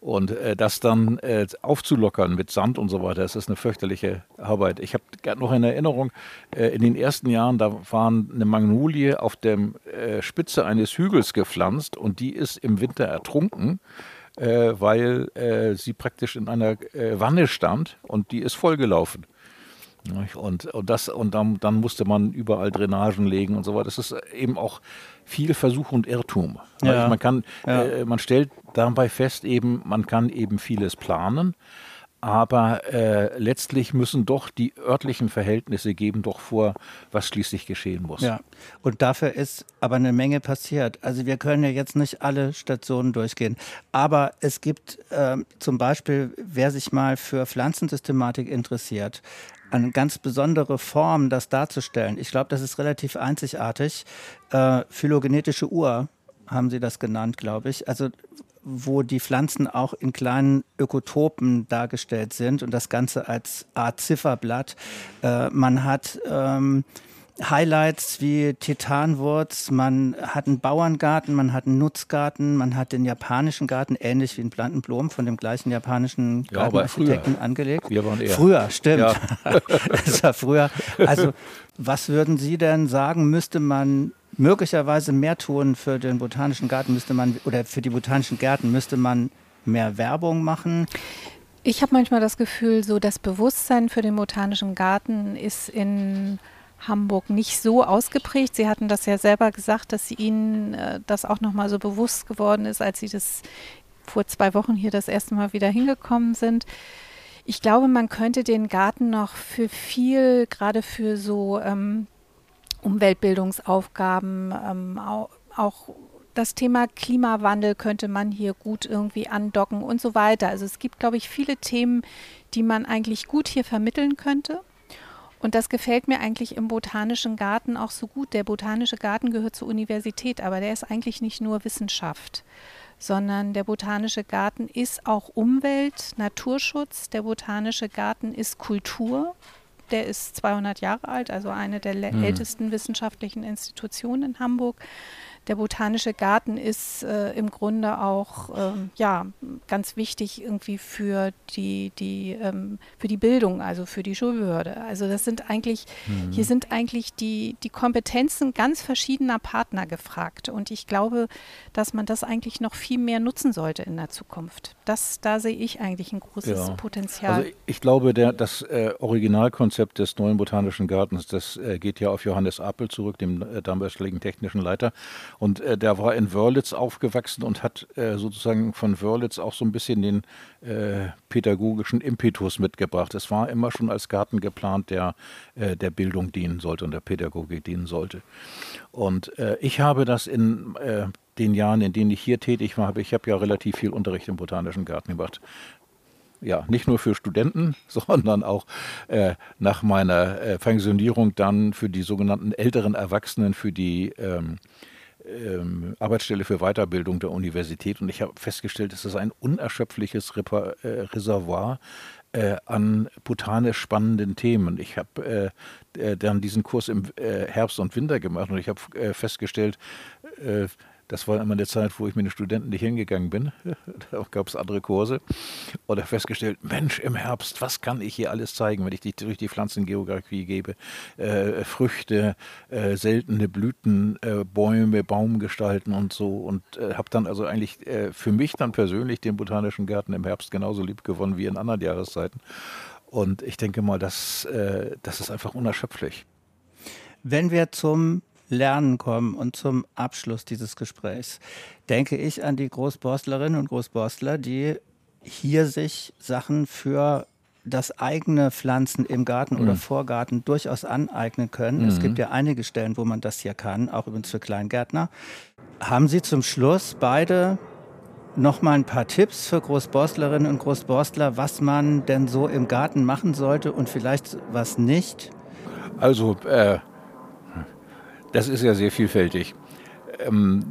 Und äh, das dann äh, aufzulockern mit Sand und so weiter, das ist eine fürchterliche Arbeit. Ich habe noch in Erinnerung, äh, in den ersten Jahren, da war eine Magnolie auf der äh, Spitze eines Hügels gepflanzt und die ist im Winter ertrunken. Äh, weil äh, sie praktisch in einer Wanne stand und die ist vollgelaufen. Und, und, das, und dann, dann, musste man überall Drainagen legen und so weiter. Das ist eben auch viel Versuch und Irrtum. Ja. Man, kann, ja. äh, man stellt dabei fest, eben, man kann eben vieles planen, aber äh, letztlich müssen doch die örtlichen Verhältnisse geben doch vor, was schließlich geschehen muss. Ja, und dafür ist aber eine Menge passiert. Also wir können ja jetzt nicht alle Stationen durchgehen, aber es gibt äh, zum Beispiel, wer sich mal für Pflanzensystematik interessiert, eine ganz besondere Form, das darzustellen. Ich glaube, das ist relativ einzigartig. Äh, phylogenetische Uhr haben Sie das genannt, glaube ich. Also wo die Pflanzen auch in kleinen Ökotopen dargestellt sind und das Ganze als Art Zifferblatt. Äh, man hat ähm, Highlights wie Titanwurz, man hat einen Bauerngarten, man hat einen Nutzgarten, man hat den japanischen Garten, ähnlich wie in Plantenblom, von dem gleichen japanischen ja, Gartenarchitekten angelegt. Wir waren eher. Früher, stimmt. Ja. das war früher. Also, was würden Sie denn sagen, müsste man möglicherweise mehr tun für den botanischen Garten, müsste man, oder für die botanischen Gärten, müsste man mehr Werbung machen? Ich habe manchmal das Gefühl, so das Bewusstsein für den botanischen Garten ist in Hamburg nicht so ausgeprägt. Sie hatten das ja selber gesagt, dass Ihnen äh, das auch nochmal so bewusst geworden ist, als Sie das vor zwei Wochen hier das erste Mal wieder hingekommen sind. Ich glaube, man könnte den Garten noch für viel, gerade für so ähm, Umweltbildungsaufgaben, ähm, auch, auch das Thema Klimawandel könnte man hier gut irgendwie andocken und so weiter. Also es gibt, glaube ich, viele Themen, die man eigentlich gut hier vermitteln könnte. Und das gefällt mir eigentlich im Botanischen Garten auch so gut. Der Botanische Garten gehört zur Universität, aber der ist eigentlich nicht nur Wissenschaft, sondern der Botanische Garten ist auch Umwelt, Naturschutz. Der Botanische Garten ist Kultur. Der ist 200 Jahre alt, also eine der mhm. ältesten wissenschaftlichen Institutionen in Hamburg der Botanische Garten ist äh, im Grunde auch ähm, ja, ganz wichtig irgendwie für die, die, ähm, für die Bildung, also für die Schulbehörde. Also das sind eigentlich, mhm. hier sind eigentlich die, die Kompetenzen ganz verschiedener Partner gefragt. Und ich glaube, dass man das eigentlich noch viel mehr nutzen sollte in der Zukunft. Das, da sehe ich eigentlich ein großes ja. Potenzial. Also ich glaube, der, das äh, Originalkonzept des neuen Botanischen Gartens, das äh, geht ja auf Johannes Appel zurück, dem äh, damaligen technischen Leiter. Und äh, der war in Wörlitz aufgewachsen und hat äh, sozusagen von Wörlitz auch so ein bisschen den äh, pädagogischen Impetus mitgebracht. Es war immer schon als Garten geplant, der äh, der Bildung dienen sollte und der Pädagogik dienen sollte. Und äh, ich habe das in äh, den Jahren, in denen ich hier tätig war, ich habe ja relativ viel Unterricht im Botanischen Garten gemacht ja, nicht nur für Studenten, sondern auch äh, nach meiner äh, Pensionierung dann für die sogenannten älteren Erwachsenen, für die ähm, ähm, Arbeitsstelle für Weiterbildung der Universität und ich habe festgestellt, es ist ein unerschöpfliches Reper äh, Reservoir äh, an botanisch spannenden Themen. Ich habe äh, äh, dann diesen Kurs im äh, Herbst und Winter gemacht und ich habe äh, festgestellt, das war immer eine Zeit, wo ich mit den Studenten nicht hingegangen bin. da gab es andere Kurse. Oder festgestellt, Mensch, im Herbst, was kann ich hier alles zeigen, wenn ich die, durch die Pflanzengeografie gebe? Äh, Früchte, äh, seltene Blüten, äh, Bäume, Baumgestalten und so. Und äh, habe dann also eigentlich äh, für mich dann persönlich den Botanischen Garten im Herbst genauso lieb gewonnen wie in anderen Jahreszeiten. Und ich denke mal, das, äh, das ist einfach unerschöpflich. Wenn wir zum Lernen kommen. Und zum Abschluss dieses Gesprächs denke ich an die Großborstlerinnen und Großborstler, die hier sich Sachen für das eigene Pflanzen im Garten mhm. oder Vorgarten durchaus aneignen können. Mhm. Es gibt ja einige Stellen, wo man das hier kann, auch übrigens für Kleingärtner. Haben Sie zum Schluss beide noch mal ein paar Tipps für Großborstlerinnen und Großborstler, was man denn so im Garten machen sollte und vielleicht was nicht? Also äh, das ist ja sehr vielfältig. Ähm,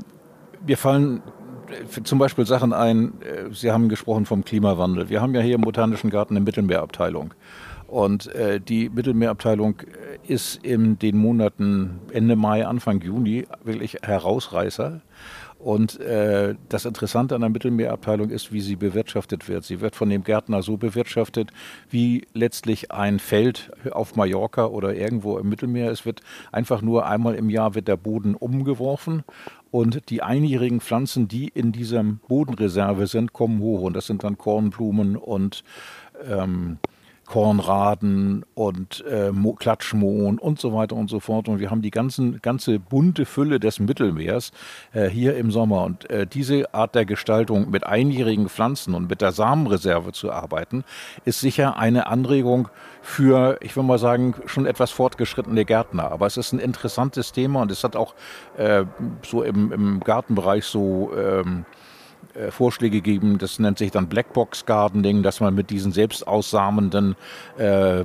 mir fallen äh, zum Beispiel Sachen ein, äh, Sie haben gesprochen vom Klimawandel. Wir haben ja hier im Botanischen Garten eine Mittelmeerabteilung. Und äh, die Mittelmeerabteilung ist in den Monaten Ende Mai, Anfang Juni wirklich Herausreißer. Und äh, das Interessante an der Mittelmeerabteilung ist, wie sie bewirtschaftet wird. Sie wird von dem Gärtner so bewirtschaftet, wie letztlich ein Feld auf Mallorca oder irgendwo im Mittelmeer. Es wird einfach nur einmal im Jahr wird der Boden umgeworfen und die einjährigen Pflanzen, die in dieser Bodenreserve sind, kommen hoch. Und das sind dann Kornblumen und ähm, Kornraden und äh, Klatschmohn und so weiter und so fort. Und wir haben die ganzen, ganze bunte Fülle des Mittelmeers äh, hier im Sommer. Und äh, diese Art der Gestaltung mit einjährigen Pflanzen und mit der Samenreserve zu arbeiten, ist sicher eine Anregung für, ich würde mal sagen, schon etwas fortgeschrittene Gärtner. Aber es ist ein interessantes Thema und es hat auch äh, so im, im Gartenbereich so ähm, äh, Vorschläge geben, das nennt sich dann Blackbox Gardening, dass man mit diesen selbst aussamenden, äh,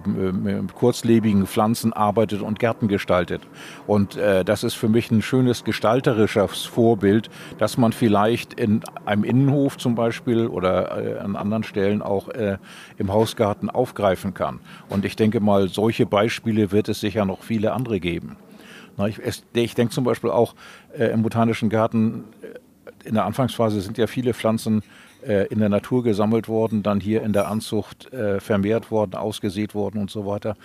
kurzlebigen Pflanzen arbeitet und Gärten gestaltet. Und äh, das ist für mich ein schönes gestalterisches Vorbild, dass man vielleicht in einem Innenhof zum Beispiel oder äh, an anderen Stellen auch äh, im Hausgarten aufgreifen kann. Und ich denke mal, solche Beispiele wird es sicher noch viele andere geben. Ich, denke zum Beispiel auch im Botanischen Garten in der Anfangsphase sind ja viele Pflanzen äh, in der Natur gesammelt worden, dann hier in der Anzucht äh, vermehrt worden, ausgesät worden und so weiter.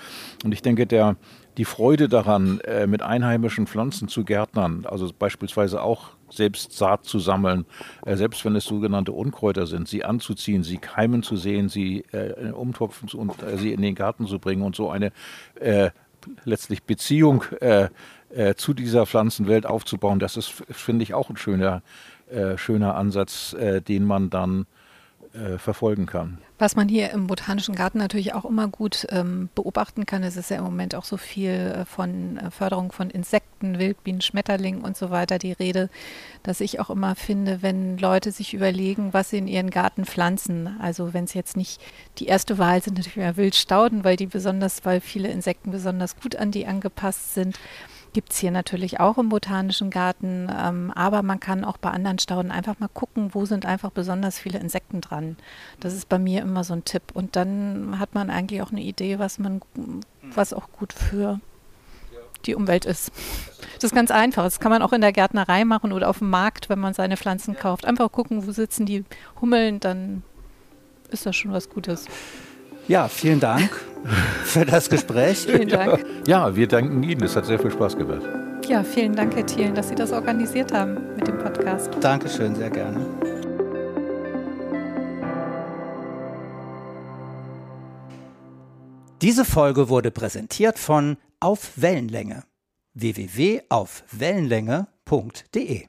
Und ich denke, der, die Freude daran, äh, mit einheimischen Pflanzen zu gärtnern, also beispielsweise auch selbst Saat zu sammeln, äh, selbst wenn es sogenannte Unkräuter sind, sie anzuziehen, sie keimen zu sehen, sie äh, umtopfen und äh, sie in den Garten zu bringen und so eine letztlich Beziehung zu dieser Pflanzenwelt aufzubauen, das ist, finde ich, auch ein schöner äh, schöner Ansatz, äh, den man dann äh, verfolgen kann. Was man hier im Botanischen Garten natürlich auch immer gut ähm, beobachten kann, es ist ja im Moment auch so viel äh, von äh, Förderung von Insekten, Wildbienen, Schmetterlingen und so weiter die Rede, dass ich auch immer finde, wenn Leute sich überlegen, was sie in ihren Garten pflanzen, also wenn es jetzt nicht die erste Wahl sind, natürlich mehr Wildstauden, weil die besonders, weil viele Insekten besonders gut an die angepasst sind gibt es hier natürlich auch im Botanischen Garten, ähm, aber man kann auch bei anderen Stauden einfach mal gucken, wo sind einfach besonders viele Insekten dran. Das ist bei mir immer so ein Tipp. Und dann hat man eigentlich auch eine Idee, was man, was auch gut für die Umwelt ist. Das ist ganz einfach. Das kann man auch in der Gärtnerei machen oder auf dem Markt, wenn man seine Pflanzen kauft. Einfach gucken, wo sitzen die Hummeln, dann ist das schon was Gutes. Ja, vielen Dank für das Gespräch. vielen Dank. Ja, wir danken Ihnen. Es hat sehr viel Spaß gemacht. Ja, vielen Dank, Herr Thielen, dass Sie das organisiert haben mit dem Podcast. Dankeschön, sehr gerne. Diese Folge wurde präsentiert von Auf Wellenlänge www.aufwellenlänge.de